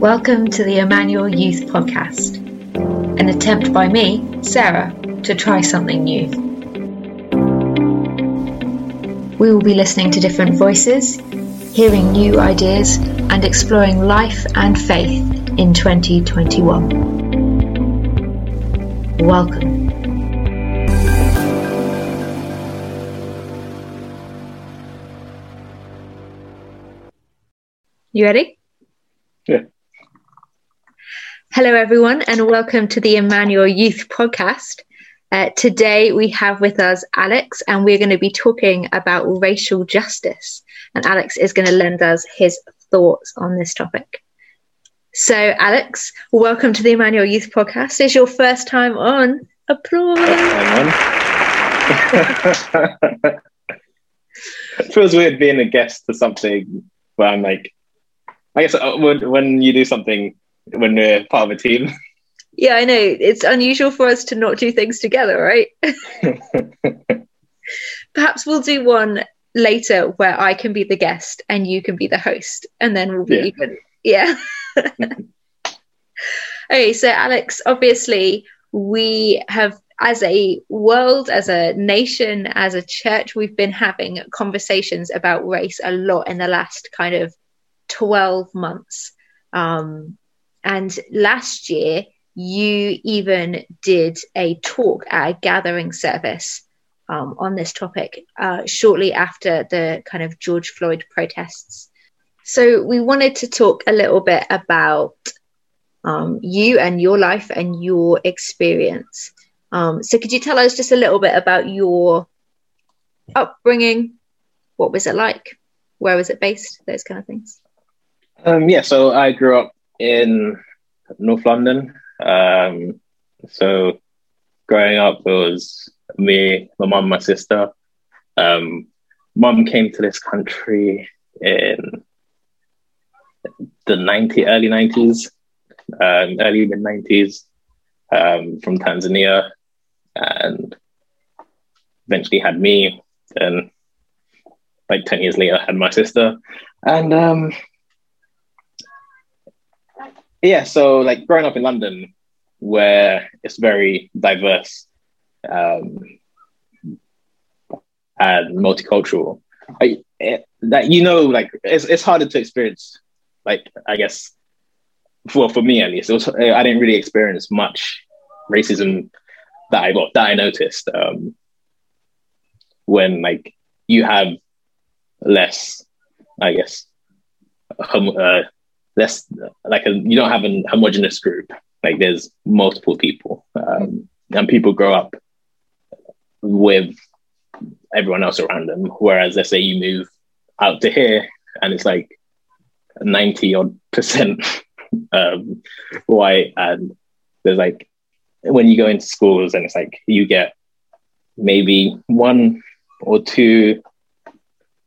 Welcome to the Emmanuel Youth Podcast, an attempt by me, Sarah, to try something new. We will be listening to different voices, hearing new ideas, and exploring life and faith in 2021. Welcome. You ready? Hello, everyone, and welcome to the Emmanuel Youth Podcast. Uh, today, we have with us Alex, and we're going to be talking about racial justice. And Alex is going to lend us his thoughts on this topic. So, Alex, welcome to the Emmanuel Youth Podcast. It's your first time on. Applause. it feels weird being a guest to something where I'm like, I guess uh, when, when you do something when we're part of a team. Yeah, I know. It's unusual for us to not do things together, right? Perhaps we'll do one later where I can be the guest and you can be the host, and then we'll be Yeah. even. Yeah. okay, so Alex, obviously, we have, as a world, as a nation, as a church, we've been having conversations about race a lot in the last kind of 12 months. Um, and last year, you even did a talk at a gathering service um, on this topic uh, shortly after the kind of George Floyd protests. So we wanted to talk a little bit about um, you and your life and your experience. Um, so could you tell us just a little bit about your upbringing? What was it like? Where was it based? Those kind of things. Um, yeah, so I grew up in North London. Um, so growing up, it was me, my mum, my sister. Um, mum came to this country in the 90, early 90s, um, early mid 90s um, from Tanzania and eventually had me. And like 10 years later, had my sister. And um, yeah, so like growing up in London, where it's very diverse um, and multicultural, I, it, that you know, like it's it's harder to experience. Like I guess, for for me at least, was I didn't really experience much racism that I got that I noticed um, when like you have less, I guess, uh, less like a, you don't have a homogenous group. Like there's multiple people, um, and people grow up with everyone else around them. Whereas let's say you move out to here, and it's like ninety odd percent um, white, and there's like when you go into schools, and it's like you get maybe one or two,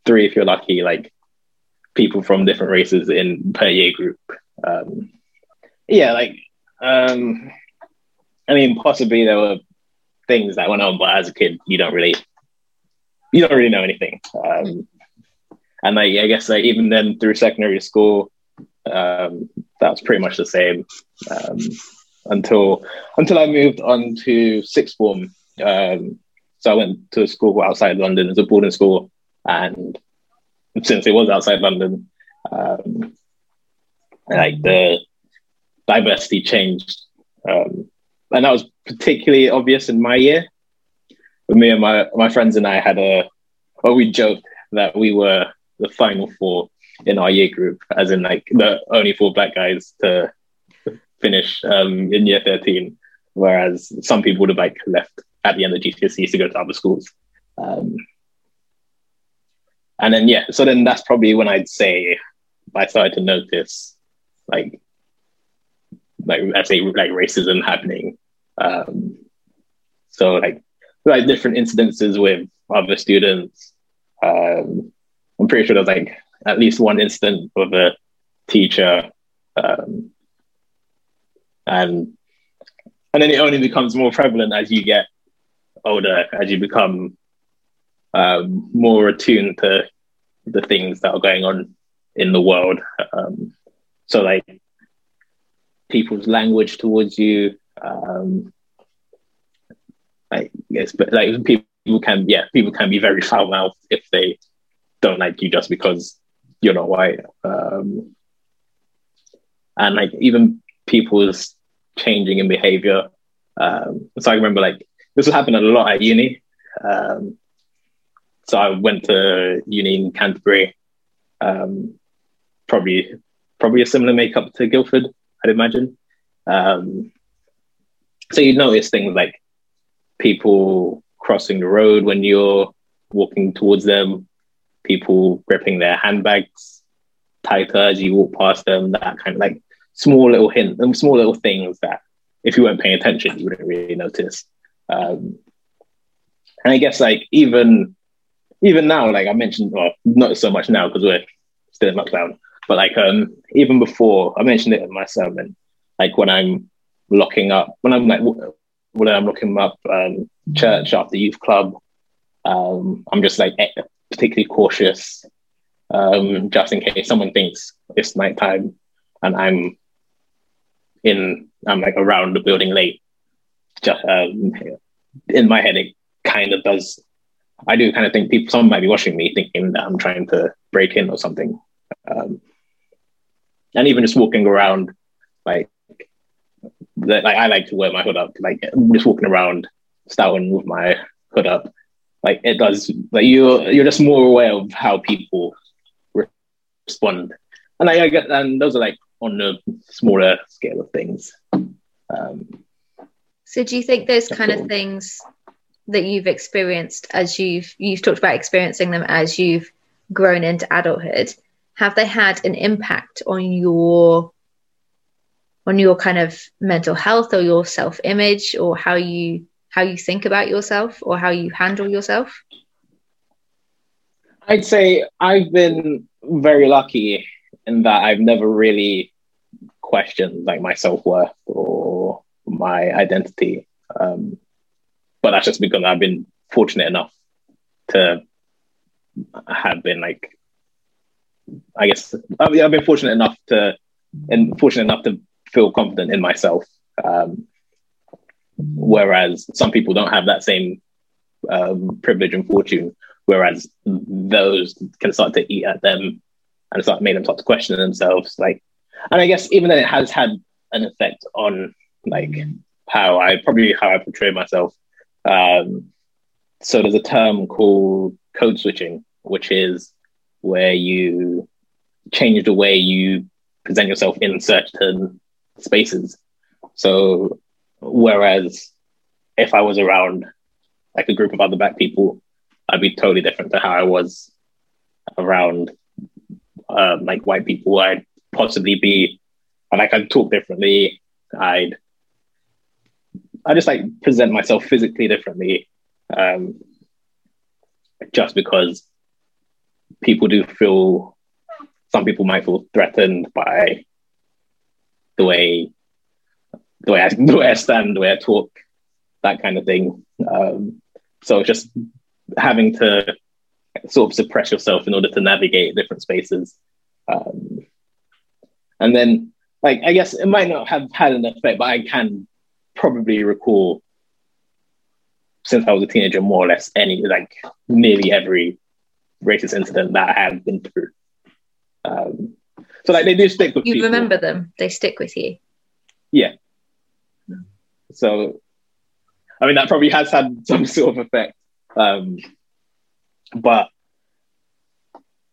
three if you're lucky, like people from different races in per year group. Um, yeah, like um, I mean, possibly there were things that went on, but as a kid, you don't really, you don't really know anything. Um, and like, I guess like even then through secondary school, um, that was pretty much the same um, until until I moved on to sixth form. Um, so I went to a school outside London, it's a boarding school, and since it was outside London, um, like the diversity changed, um, and that was particularly obvious in my year. With me and my my friends and I had a, well, we joked that we were the final four in our year group, as in like the only four black guys to finish um, in year thirteen, whereas some people would have like left at the end of GCSEs to go to other schools. Um, and then yeah, so then that's probably when I'd say I started to notice like like I'd say like racism happening. Um, so like like different incidences with other students. Um, I'm pretty sure there's like at least one incident with a teacher, um, and and then it only becomes more prevalent as you get older, as you become um, more attuned to the things that are going on in the world. Um, so like people's language towards you. Um, like yes, but like people can yeah, people can be very foul mouthed if they don't like you just because you're not white. Um, and like even people's changing in behavior. Um, so I remember like this was happening a lot at uni. Um, so I went to uni in Canterbury, um, probably probably a similar makeup to Guildford, I'd imagine. Um, so you notice things like people crossing the road when you're walking towards them, people gripping their handbags tighter as you walk past them, that kind of like small little hint, small little things that if you weren't paying attention, you wouldn't really notice. Um, and I guess like even even now, like I mentioned, well, not so much now because we're still in lockdown, but like um, even before, I mentioned it in my sermon, like when I'm locking up, when I'm like when I'm looking up um, church after youth club, um, I'm just like particularly cautious, um, just in case someone thinks it's nighttime and I'm in, I'm like around the building late. Just um, in my head, it kind of does. I do kind of think people, someone might be watching me, thinking that I'm trying to break in or something. Um, and even just walking around, like, like I like to wear my hood up, like just walking around Stoughton with my hood up, like it does. Like you're you're just more aware of how people respond, and I, I get and those are like on a smaller scale of things. Um, so, do you think those kind of things that you've experienced as you've you've talked about experiencing them as you've grown into adulthood have they had an impact on your on your kind of mental health or your self image or how you how you think about yourself or how you handle yourself? I'd say i've been very lucky in that i've never really questioned like my self-worth or my identity. Um, but that's just because I've been fortunate enough to have been like, I guess I've, I've been fortunate enough to, and fortunate enough to feel confident in myself. Um, whereas some people don't have that same um, privilege and fortune. Whereas those can start to eat at them and start make them start to question themselves. Like, and I guess even then it has had an effect on like how I probably how I portray myself um, so there's a term called code switching, which is where you change the way you present yourself in certain spaces. So whereas if I was around like a group of other black people, I'd be totally different to how I was around um, like white people. I'd possibly be like I'd talk differently. I'd I just like present myself physically differently, um, just because people do feel. Some people might feel threatened by the way the way I the way I stand, the way I talk, that kind of thing. Um, so just having to sort of suppress yourself in order to navigate different spaces. Um, and then, like, I guess it might not have had an effect, but I can probably recall since I was a teenager, more or less any like nearly every racist incident that I have been through. Um, so like they do stick with you. people. remember them; they stick with you. Yeah. So, I mean, that probably has had some sort of effect. Um, but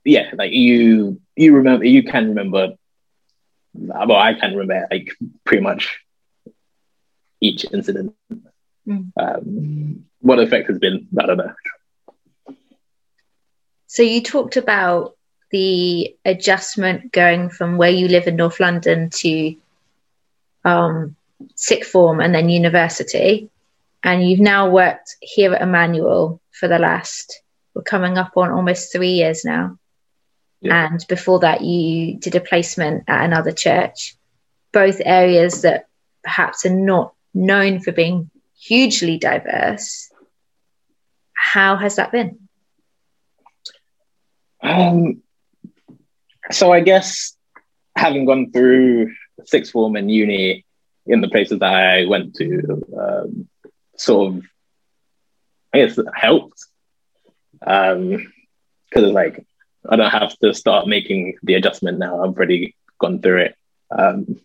yeah, like you, you remember, you can remember. Well, I can remember like pretty much each incident. Mm. Um, what effect has been, I don't know. So you talked about the adjustment going from where you live in North London to um, sixth form and then university. And you've now worked here at Emmanuel for the last, we're coming up on almost three years now. Yeah. And before that, you did a placement at another church, both areas that perhaps are not known for being hugely diverse. How has that been? Um, so I guess having gone through sixth form and uni in the places that I went to um, sort of, I guess, helped. Because um, it's like, I don't have to start making the adjustment now. I've already gone through it. Um,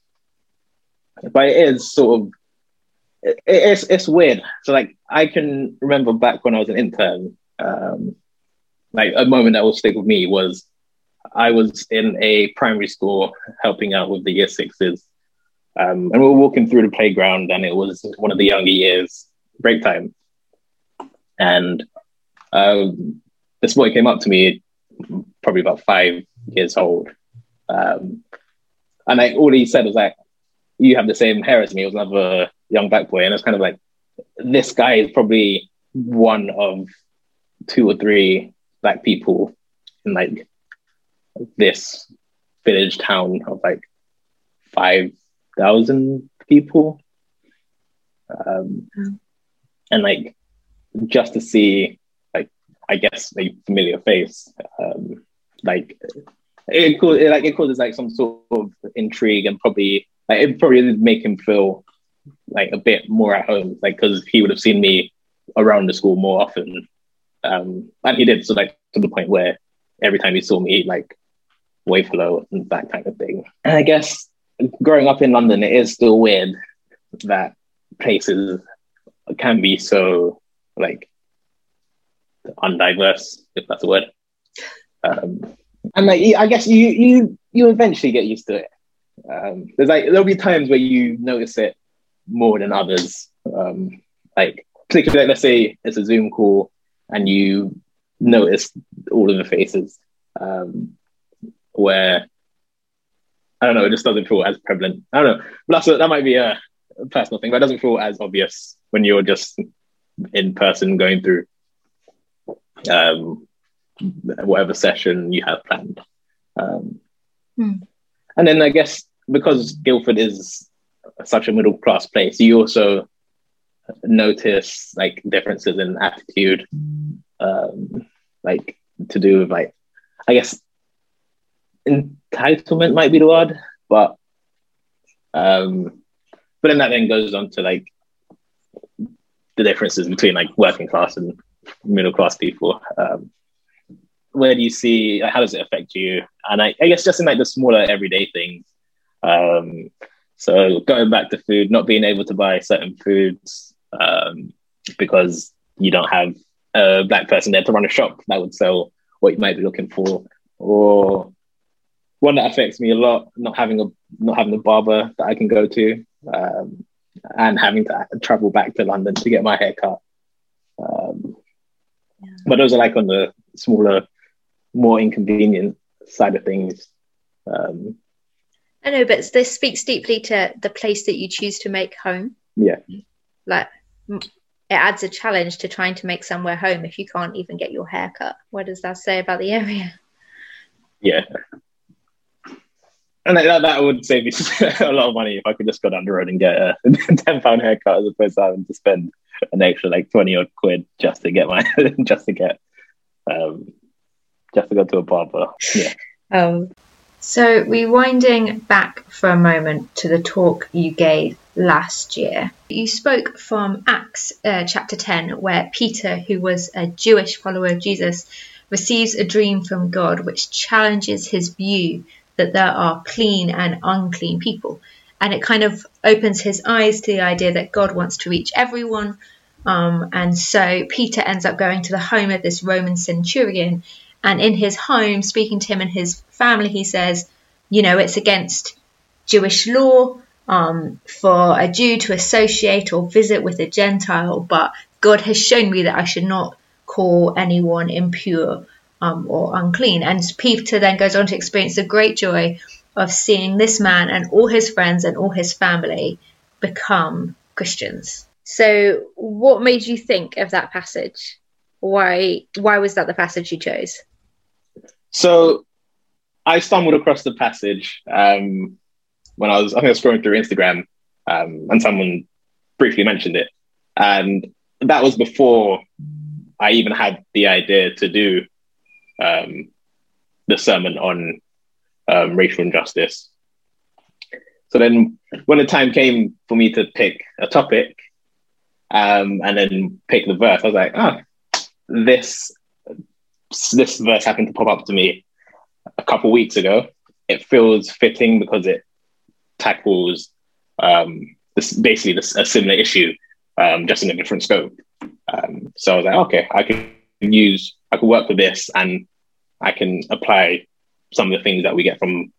but it is sort of, it, it's, it's weird. So, like, I can remember back when I was an intern, um, like, a moment that will stick with me was I was in a primary school helping out with the year sixes. Um, and we were walking through the playground, and it was one of the younger years, break time. And um, this boy came up to me, probably about five years old. Um, and like, all he said was like, You have the same hair as me. It was another young black boy. And it's kind of like, this guy is probably one of two or three black people in like this village town of like 5,000 people. Um, mm. And like, just to see, like, I guess a familiar face, um, like, it it, like it causes like some sort of intrigue and probably like it probably did make him feel like a bit more at home, like because he would have seen me around the school more often, um, and he did. So like to the point where every time he saw me, like wave hello and that kind of thing. And I guess growing up in London, it is still weird that places can be so like undiverse, if that's a word. Um, and like I guess you you you eventually get used to it. Um, there's like there'll be times where you notice it more than others. Um, like particularly, like, let's say it's a Zoom call and you notice all of the faces. Um, where I don't know, it just doesn't feel as prevalent. I don't know, but that's a, that might be a personal thing, but it doesn't feel as obvious when you're just in person going through um, whatever session you have planned. Um, hmm. And then I guess because Guildford is such a middle class place, you also notice like differences in attitude, um, like to do with like I guess entitlement might be the word, but um, but then that then goes on to like the differences between like working class and middle class people. Um, where do you see like, how does it affect you? And I, I guess just in like the smaller everyday things. Um, so going back to food, not being able to buy certain foods um, because you don't have a black person there to run a shop that would sell what you might be looking for, or one that affects me a lot. Not having a not having a barber that I can go to, um, and having to travel back to London to get my hair cut. Um, yeah. But those are like on the smaller, more inconvenient side of things. Um, I know, but this speaks deeply to the place that you choose to make home. Yeah, like it adds a challenge to trying to make somewhere home if you can't even get your hair cut. What does that say about the area? Yeah, and that, that would save me a lot of money if I could just go down the road and get a ten pound haircut as opposed to having to spend an extra like twenty odd quid just to get my just to get um just to go to a barber. Yeah. Um, so rewinding back for a moment to the talk you gave last year, you spoke from Acts uh, chapter ten, where Peter, who was a Jewish follower of Jesus, receives a dream from God which challenges his view that there are clean and unclean people. And it kind of opens his eyes to the idea that God wants to reach everyone. Um, and so Peter ends up going to the home of this Roman centurion. And in his home, speaking to him and his family, he says, you know, it's against Jewish law um, for a Jew to associate or visit with a Gentile, but God has shown me that I should not call anyone impure um, or unclean. And Peter then goes on to experience the great joy of seeing this man and all his friends and all his family become Christians. So, what made you think of that passage? Why why was that the passage you chose? So, I stumbled across the passage um, when I was I think I was scrolling through Instagram, um, and someone briefly mentioned it, and that was before I even had the idea to do um, the sermon on um, racial injustice. So then when the time came for me to pick a topic um, and then pick the verse, I was like, oh, this this verse happened to pop up to me a couple weeks ago. It feels fitting because it tackles um, this basically this, a similar issue, um, just in a different scope. Um, so I was like, okay, I can use, I can work with this, and I can apply some of the things that we get from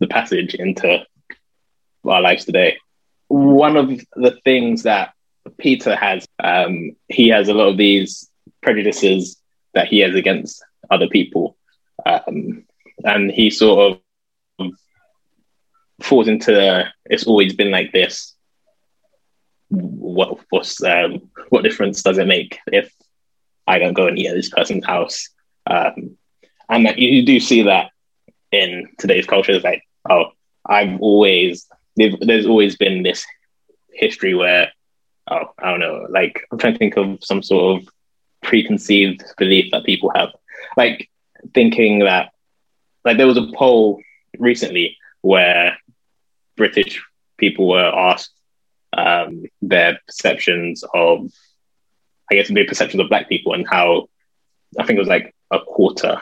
the passage into our lives today. One of the things that Peter has, um, he has a lot of these prejudices that he has against other people, um, and he sort of falls into it's always been like this. What what's um, what difference does it make if I don't go and eat at this person's house? Um, and that you do see that in today's culture. It's like, oh, I've always there's always been this history where oh I don't know like I'm trying to think of some sort of preconceived belief that people have like thinking that like there was a poll recently where British people were asked um, their perceptions of I guess their perceptions of black people and how I think it was like a quarter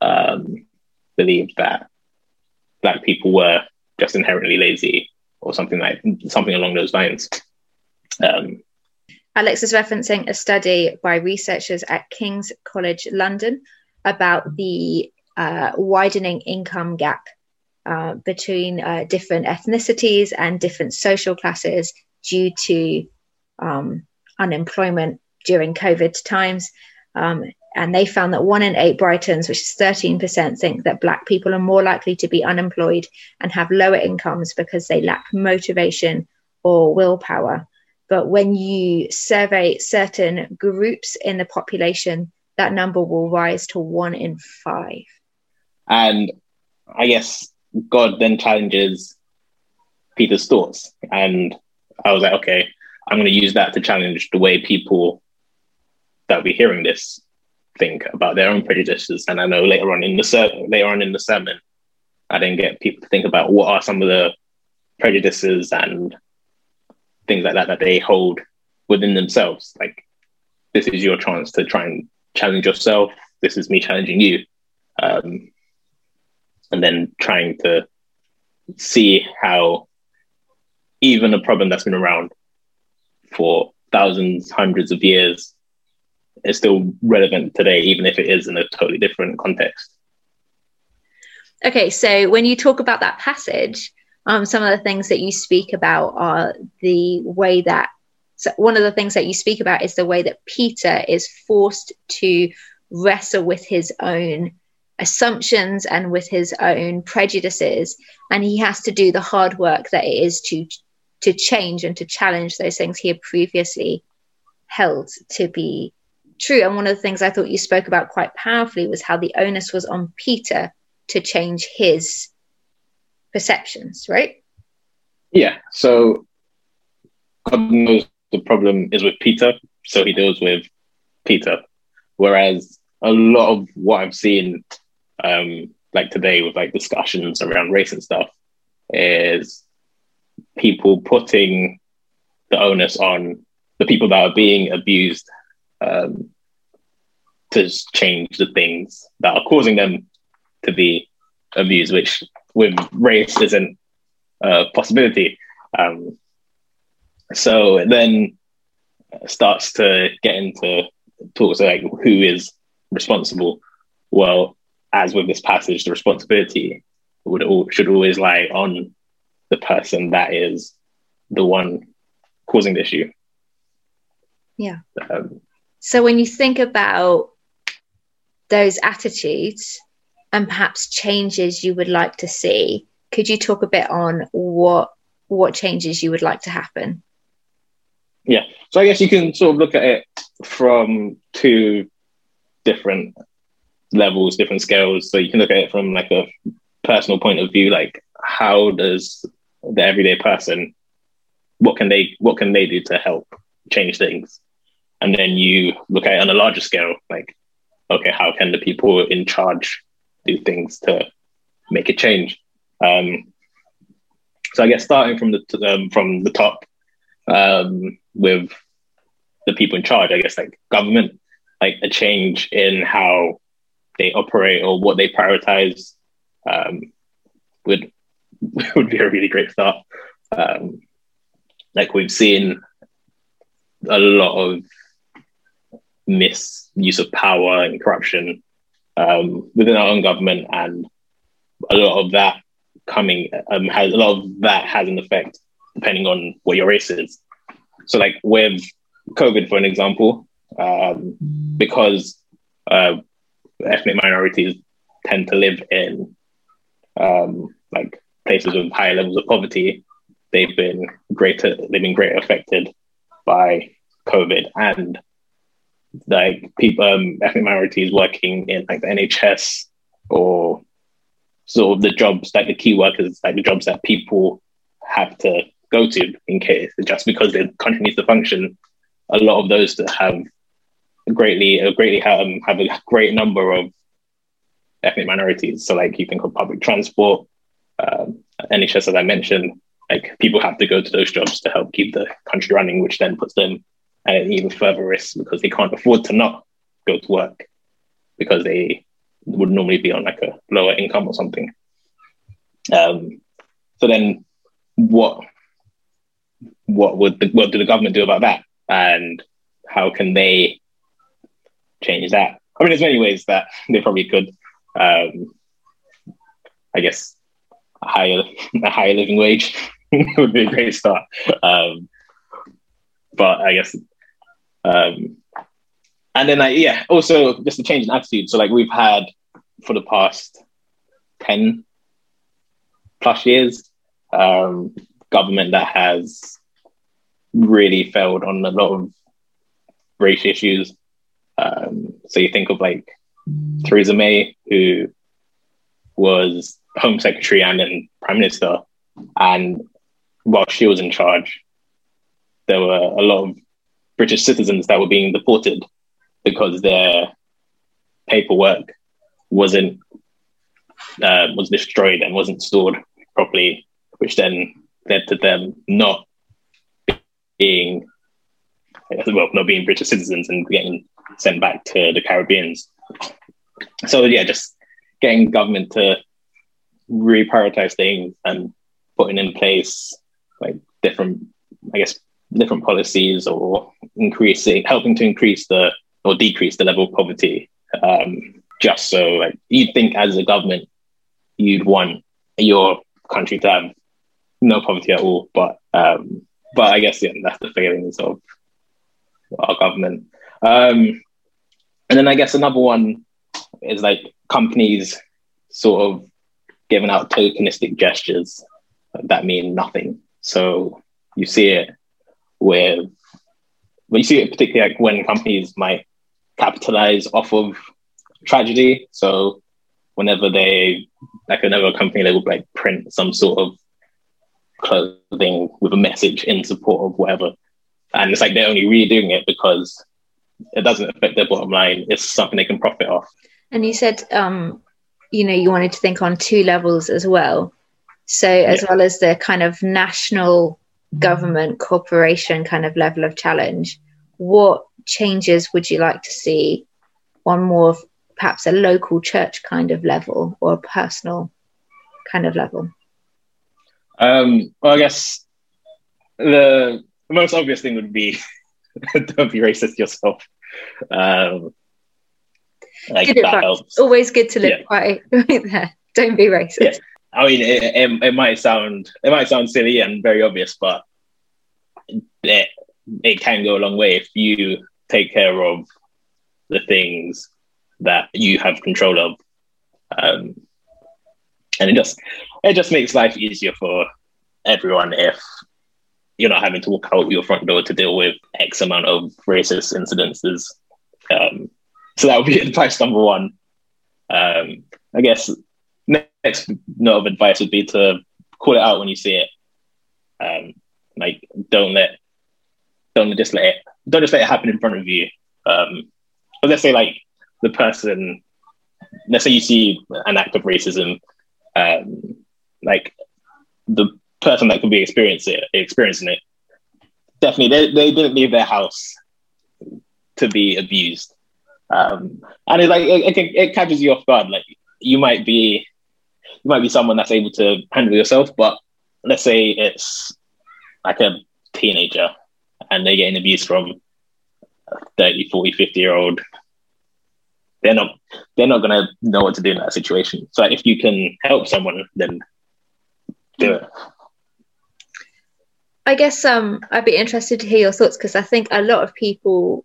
um, believed that black people were just inherently lazy or something like something along those lines. Um, Alex is referencing a study by researchers at King's College London about the uh, widening income gap uh, between uh, different ethnicities and different social classes due to um, unemployment during COVID times. Um, and they found that one in eight Britons, which is 13%, think that Black people are more likely to be unemployed and have lower incomes because they lack motivation or willpower. But when you survey certain groups in the population, that number will rise to one in five. And I guess God then challenges Peter's thoughts. And I was like, okay, I'm going to use that to challenge the way people that will be hearing this think about their own prejudices. And I know later on in the ser- later on in the sermon, I then get people to think about what are some of the prejudices and things like that that they hold within themselves. Like this is your chance to try and challenge yourself. This is me challenging you, um, and then trying to see how even a problem that's been around for thousands, hundreds of years is still relevant today, even if it is in a totally different context. Okay, so when you talk about that passage, um, some of the things that you speak about are the way that so one of the things that you speak about is the way that Peter is forced to wrestle with his own assumptions and with his own prejudices and he has to do the hard work that it is to to change and to challenge those things he had previously held to be true. And one of the things I thought you spoke about quite powerfully was how the onus was on Peter to change his perceptions, right? Yeah. So God knows the problem is with Peter, so he deals with Peter. Whereas a lot of what I've seen, um, like today with like discussions around race and stuff, is people putting the onus on the people that are being abused um, to change the things that are causing them to be abused, which with race isn't a possibility. Um, so then starts to get into talks like who is responsible. Well, as with this passage, the responsibility would should always lie on the person that is the one causing the issue. Yeah. Um, so when you think about those attitudes and perhaps changes you would like to see, could you talk a bit on what what changes you would like to happen? Yeah. So I guess you can sort of look at it from two different levels, different scales. So you can look at it from like a personal point of view, like how does the everyday person what can they what can they do to help change things? and then you look at it on a larger scale like okay how can the people in charge do things to make a change um, So I guess starting from the um, from the top um, with the people in charge, I guess like government, like a change in how they operate or what they prioritize um, would would be a really great start. Um, like we've seen a lot of misuse of power and corruption um, within our own government, and a lot of that coming um, has a lot of that has an effect depending on what your race is. So, like with COVID, for an example, um, because uh, ethnic minorities tend to live in um, like places with higher levels of poverty, they've been greater. They've been greatly affected by COVID and like people, um, ethnic minorities working in like the NHS or sort of the jobs, like the key workers, like the jobs that people have to go to in case just because the country needs to function. A lot of those that have greatly, uh, greatly have, um, have a great number of ethnic minorities. So like you think of public transport, um, NHS, as I mentioned, like people have to go to those jobs to help keep the country running, which then puts them at an even further risk because they can't afford to not go to work because they would normally be on like a lower income or something. Um, so then, what what would the, what do the government do about that, and how can they change that? I mean, there's many ways that they probably could. Um, I guess a higher a higher living wage would be a great start. Um, but I guess um, and then, like, yeah, also just a change in attitude. So, like, we've had for the past 10 plus years, um, government that has really failed on a lot of race issues. Um, so, you think of like Theresa May, who was Home Secretary and then Prime Minister. And while she was in charge, there were a lot of British citizens that were being deported because their paperwork wasn't uh, was destroyed and wasn't stored properly, which then led to them not being well, not being British citizens and getting sent back to the Caribbeans. So yeah, just getting government to reprioritize things and putting in place like different, I guess, different policies or increasing, helping to increase the or decrease the level of poverty. Um, just so, like, you'd think as a government, you'd want your country to have no poverty at all. But, um, but I guess yeah, that's the failings of our government. Um, and then I guess another one is like companies sort of giving out tokenistic gestures that mean nothing. So you see it with when you see it particularly like when companies might capitalize off of tragedy. So whenever they like another company they would like print some sort of clothing with a message in support of whatever. And it's like they're only really doing it because it doesn't affect their bottom line. It's something they can profit off. And you said um, you know, you wanted to think on two levels as well. So as yeah. well as the kind of national government corporation kind of level of challenge what changes would you like to see on more of perhaps a local church kind of level or a personal kind of level um, well i guess the, the most obvious thing would be don't be racist yourself um, like good advice. Always good to live yeah. right there. Don't be racist. Yeah. I mean, it, it, it, might sound it might sound silly and very obvious, but it, it can go a long way if you take care of the things that you have control of, um, and it just it just makes life easier for everyone if you're not having to walk out your front door to deal with X amount of racist incidences. Um, so that would be advice number one. Um, I guess next note of advice would be to call it out when you see it. Um, like don't let don't just let it don't just let it happen in front of you. Um, but let's say like the person, let's say you see an act of racism, um, like the person that could be experiencing it, experiencing it, definitely they, they didn't leave their house to be abused. Um, and it's like it, it, it catches you off guard. Like you might be you might be someone that's able to handle yourself, but let's say it's like a teenager and they're getting abused from a 30, 40, 50 year old. They're not they're not gonna know what to do in that situation. So if you can help someone, then do it. I guess um I'd be interested to hear your thoughts because I think a lot of people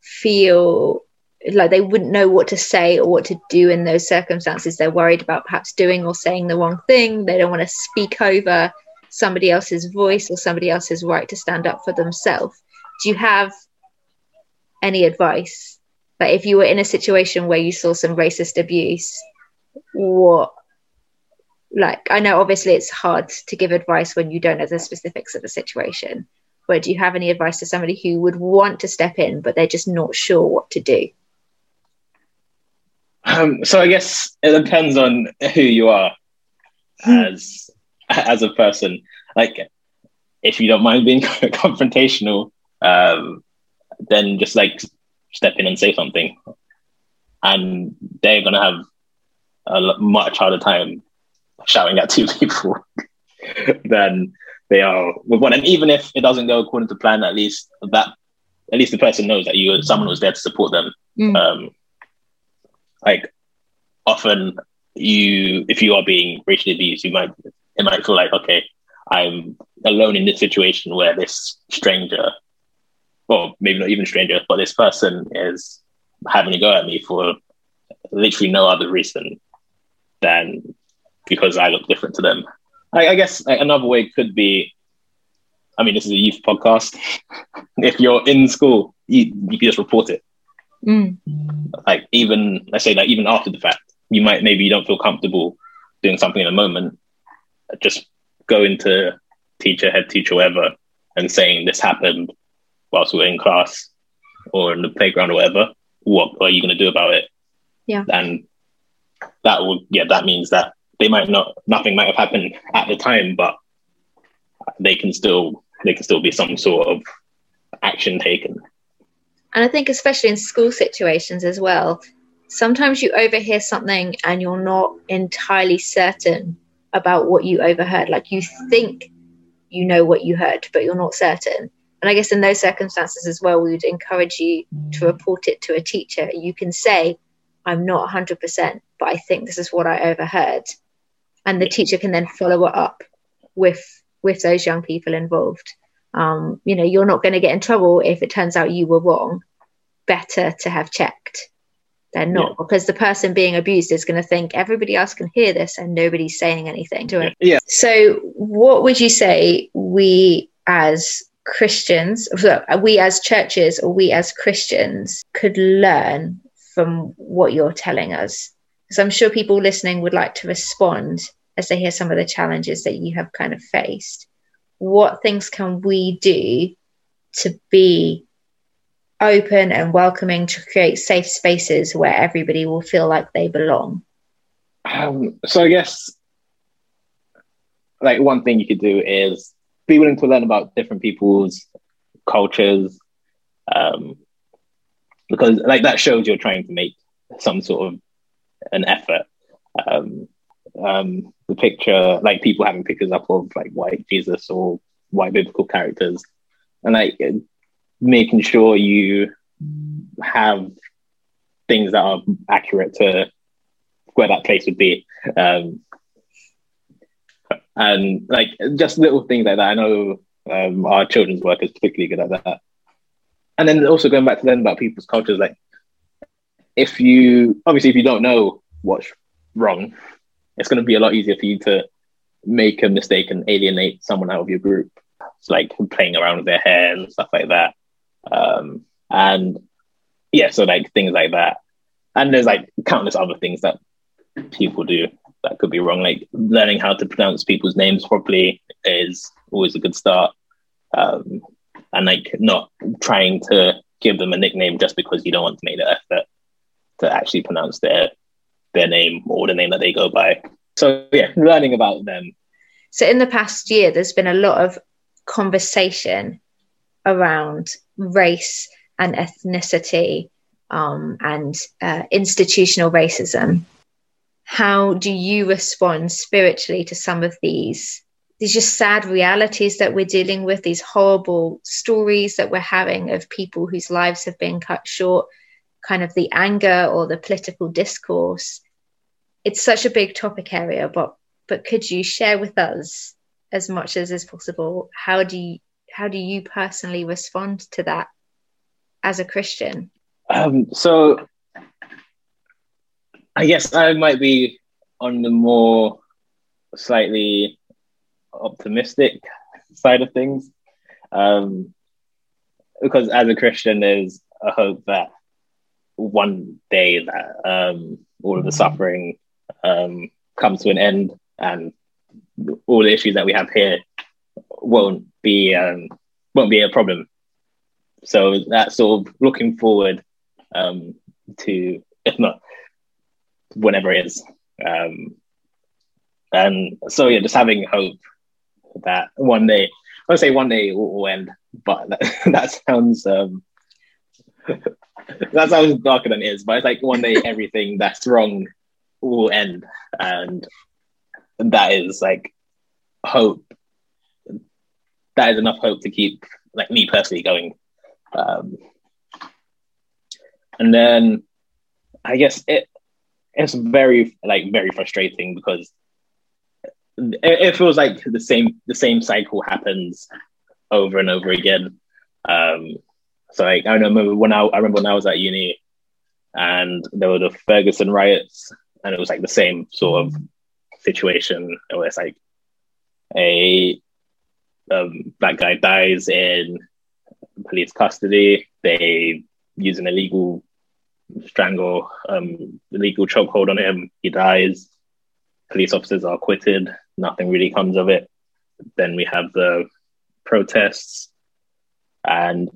feel like they wouldn't know what to say or what to do in those circumstances. They're worried about perhaps doing or saying the wrong thing. They don't want to speak over somebody else's voice or somebody else's right to stand up for themselves. Do you have any advice? Like if you were in a situation where you saw some racist abuse, what like I know obviously it's hard to give advice when you don't know the specifics of the situation, but do you have any advice to somebody who would want to step in but they're just not sure what to do? Um, so I guess it depends on who you are hmm. as as a person. Like, if you don't mind being confrontational, um, then just like step in and say something, and they're gonna have a much harder time shouting at two people than they are with one. And even if it doesn't go according to plan, at least that at least the person knows that you someone was there to support them. Mm. Um, like often you if you are being racially abused, you might it might feel like, okay, I'm alone in this situation where this stranger, well, maybe not even stranger, but this person is having a go at me for literally no other reason than because I look different to them. I, I guess another way could be I mean, this is a youth podcast. if you're in school, you, you can just report it. Mm. Like even let's say like even after the fact, you might maybe you don't feel comfortable doing something in a moment. Just go into teacher, head teacher, whatever, and saying this happened whilst we are in class or in the playground or whatever. What are you going to do about it? Yeah, and that would yeah that means that they might not nothing might have happened at the time, but they can still they can still be some sort of action taken. And I think, especially in school situations as well, sometimes you overhear something and you're not entirely certain about what you overheard. Like you think you know what you heard, but you're not certain. And I guess in those circumstances as well, we would encourage you to report it to a teacher. You can say, I'm not 100%, but I think this is what I overheard. And the teacher can then follow it up with with those young people involved. Um, you know, you're not going to get in trouble if it turns out you were wrong. Better to have checked than not, yeah. because the person being abused is going to think everybody else can hear this and nobody's saying anything to it. Yeah. So, what would you say we as Christians, we as churches, or we as Christians could learn from what you're telling us? Because I'm sure people listening would like to respond as they hear some of the challenges that you have kind of faced what things can we do to be open and welcoming to create safe spaces where everybody will feel like they belong? Um, so I guess like one thing you could do is be willing to learn about different people's cultures, um, because like that shows you're trying to make some sort of an effort. Um, um, the picture, like people having pictures up of like white Jesus or white biblical characters, and like making sure you have things that are accurate to where that place would be. Um, and like just little things like that. I know um, our children's work is particularly good at that. And then also going back to then about people's cultures, like if you obviously if you don't know what's wrong, it's going to be a lot easier for you to make a mistake and alienate someone out of your group. It's like playing around with their hair and stuff like that. Um, and yeah, so like things like that. And there's like countless other things that people do that could be wrong. Like learning how to pronounce people's names properly is always a good start. Um, and like not trying to give them a nickname just because you don't want to make the effort to actually pronounce their their name or the name that they go by. So yeah, learning about them. So, in the past year, there's been a lot of conversation around race and ethnicity um, and uh, institutional racism. How do you respond spiritually to some of these these just sad realities that we're dealing with, these horrible stories that we're having of people whose lives have been cut short, kind of the anger or the political discourse. It's such a big topic area, but but could you share with us as much as is possible how do you how do you personally respond to that as a Christian? Um, so I guess I might be on the more slightly optimistic side of things. Um, because as a Christian, there's a hope that one day that um, all of the suffering um, comes to an end and all the issues that we have here won't be um, won't be a problem. So that's sort of looking forward um, to, if not whenever it is. Um, and so yeah, just having hope that one day, I would say one day it will, end, but that, that sounds um, that sounds darker than it is. But it's like one day everything that's wrong will end, and that is like hope. That is enough hope to keep like me personally going. Um, and then I guess it it's very like very frustrating because it, it, feels like the same the same cycle happens over and over again. Um, so like I remember when I, I remember when I was at uni, and there were the Ferguson riots, and it was like the same sort of situation. It was like a um, black guy dies in police custody. They use an illegal strangle, um, illegal chokehold on him. He dies. Police officers are acquitted. Nothing really comes of it. Then we have the protests, and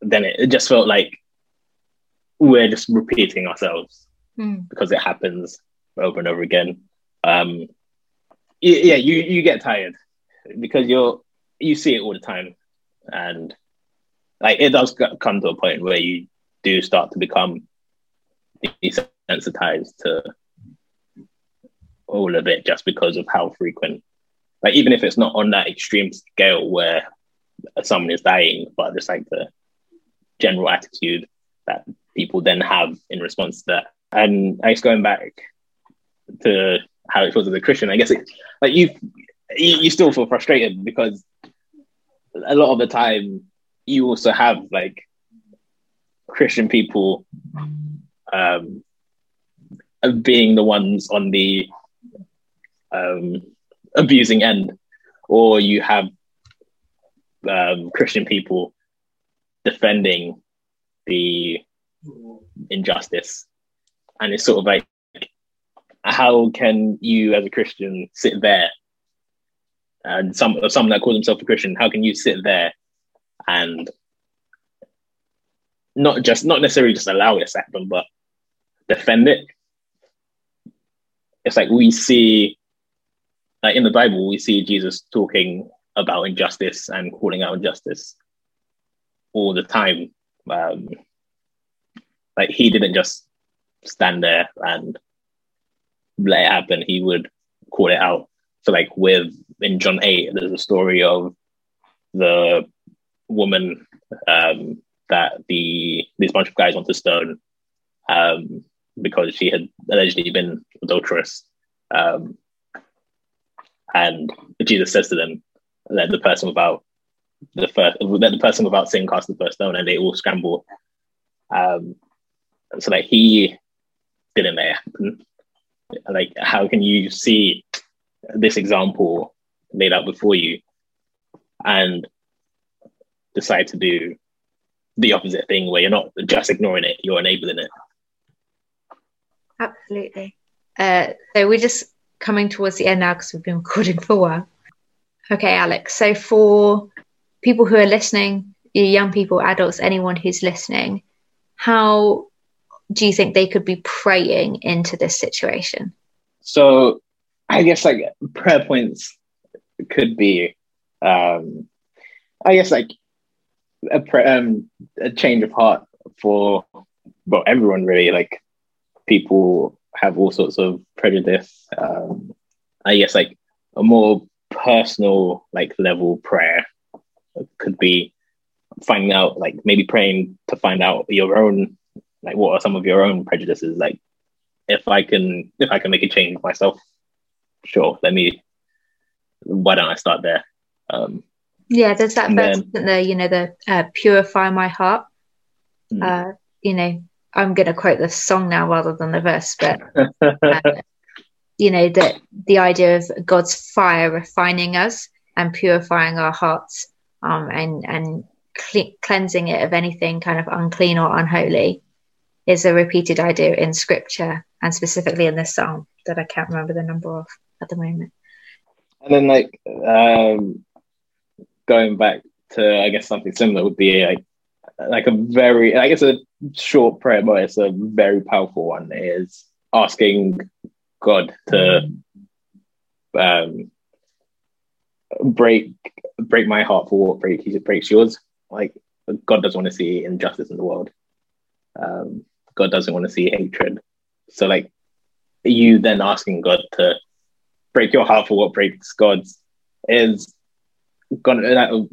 then it, it just felt like we're just repeating ourselves mm. because it happens over and over again. Um, yeah, you you get tired because you're you see it all the time, and like it does come to a point where you do start to become desensitized to all of it just because of how frequent like even if it's not on that extreme scale where someone is dying but just like the general attitude that people then have in response to that and i guess going back to how it feels as a christian i guess it, like you you still feel frustrated because a lot of the time you also have like Christian people um, being the ones on the um, abusing end, or you have um, Christian people defending the injustice, and it's sort of like, how can you as a Christian sit there, and some someone that calls himself a Christian, how can you sit there and not just not necessarily just allow this to happen, but defend it. It's like we see, like in the Bible, we see Jesus talking about injustice and calling out injustice all the time. Um, like he didn't just stand there and let it happen. He would call it out. So, like with in John eight, there's a story of the woman um, that the this bunch of guys want to stone um, because she had allegedly been adulterous. Um, and Jesus says to them, "Let the person without the first, let the person without sin cast the first stone," and they all scramble. Um, so like he didn't it happen. Like, how can you see this example laid out before you and decide to do the opposite thing where you're not just ignoring it, you're enabling it. Absolutely. Uh, so we're just coming towards the end now because we've been recording for a while. Okay, Alex. So for people who are listening, young people, adults, anyone who's listening, how do you think they could be praying into this situation? So I guess like prayer points could be, um, I guess, like a, pre- um, a change of heart for well everyone really. Like people have all sorts of prejudice. Um, I guess like a more personal like level prayer could be finding out like maybe praying to find out your own like what are some of your own prejudices? Like if i can if i can make a change myself sure let me why don't i start there? Um yeah there's that verse then, there? You know the uh, purify my heart. Mm. uh you know i'm gonna quote the song now rather than the verse but uh, you know that the idea of god's fire refining us and purifying our hearts um and and cle- cleansing it of anything kind of unclean or unholy is a repeated idea in scripture and specifically in this psalm that I can't remember the number of at the moment. And then, like, um, going back to, I guess, something similar would be like, like a very, I guess, a short prayer, but it's a very powerful one. Is asking God to um, break break my heart for what break, breaks yours. Like God doesn't want to see injustice in the world. Um, God doesn't want to see hatred. So like you then asking God to break your heart for what breaks God's is gonna that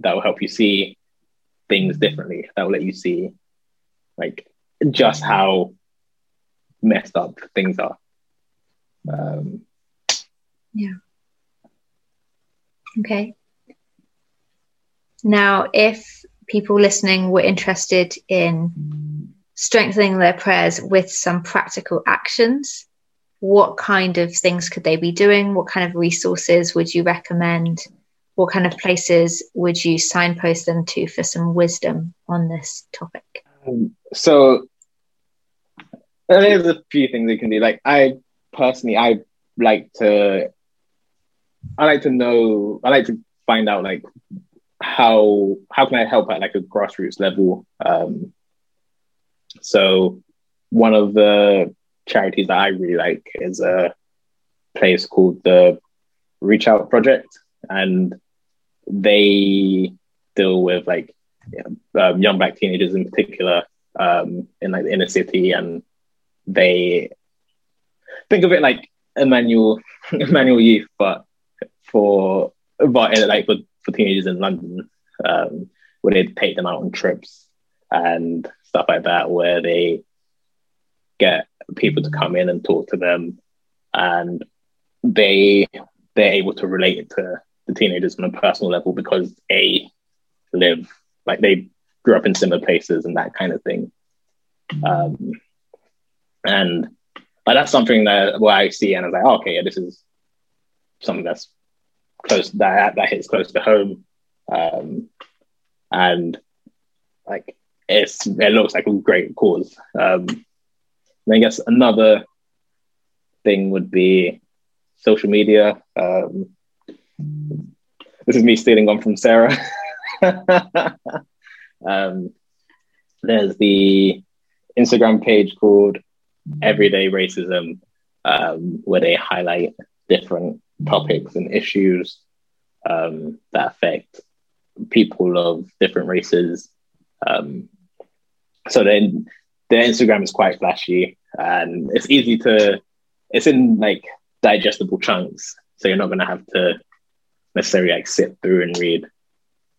that will help you see things differently. That will let you see like just how messed up things are. Um, yeah. Okay. Now, if people listening were interested in strengthening their prayers with some practical actions, what kind of things could they be doing? What kind of resources would you recommend? What kind of places would you signpost them to for some wisdom on this topic? Um, so, there's a few things you can do. Like, I personally, I like to, I like to know, I like to find out like how how can I help at like a grassroots level? Um, so one of the charities that I really like is a place called the Reach Out Project, and they deal with like um, young black teenagers in particular um, in like the inner city, and they think of it like Emmanuel Emmanuel Youth, but for but like for for teenagers in London, um, where they take them out on trips. And stuff like that, where they get people to come in and talk to them, and they they're able to relate to the teenagers on a personal level because a live like they grew up in similar places and that kind of thing. Um, and like, that's something that where I see and I was like, oh, okay, yeah, this is something that's close that that hits close to home, um, and like it's it looks like a great cause. Um, I guess another thing would be social media. Um, this is me stealing one from Sarah. um, there's the Instagram page called Everyday Racism, um, where they highlight different topics and issues um, that affect people of different races. Um, so then their Instagram is quite flashy and it's easy to, it's in like digestible chunks. So you're not going to have to necessarily like sit through and read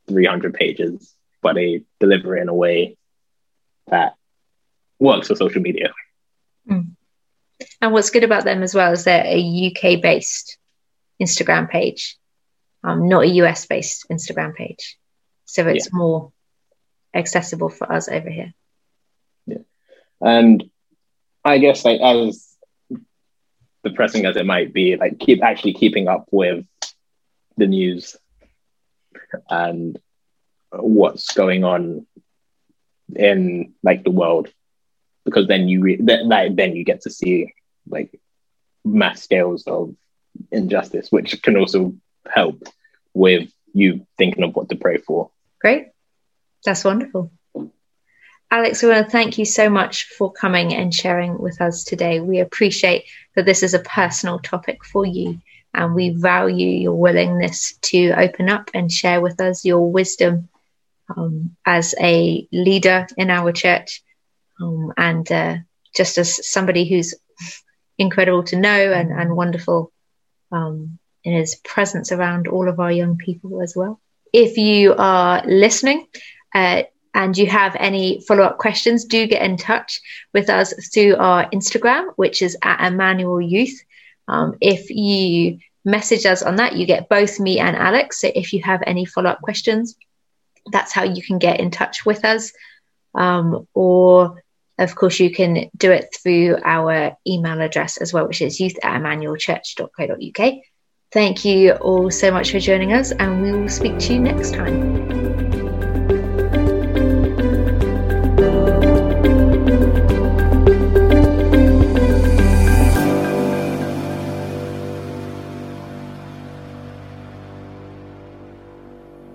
300 pages, but they deliver it in a way that works for social media. Mm. And what's good about them as well is they're a UK based Instagram page, um, not a US based Instagram page. So it's yeah. more accessible for us over here. And I guess like as depressing as it might be, like keep actually keeping up with the news and what's going on in like the world because then you re- then, like, then you get to see like mass scales of injustice, which can also help with you thinking of what to pray for. Great. That's wonderful. Alex, I want to thank you so much for coming and sharing with us today. We appreciate that this is a personal topic for you and we value your willingness to open up and share with us your wisdom um, as a leader in our church um, and uh, just as somebody who's incredible to know and, and wonderful um, in his presence around all of our young people as well. If you are listening uh, and you have any follow up questions, do get in touch with us through our Instagram, which is at Emmanuel Youth. Um, if you message us on that, you get both me and Alex. So if you have any follow up questions, that's how you can get in touch with us. Um, or, of course, you can do it through our email address as well, which is youth at emmanuelchurch.co.uk. Thank you all so much for joining us, and we will speak to you next time.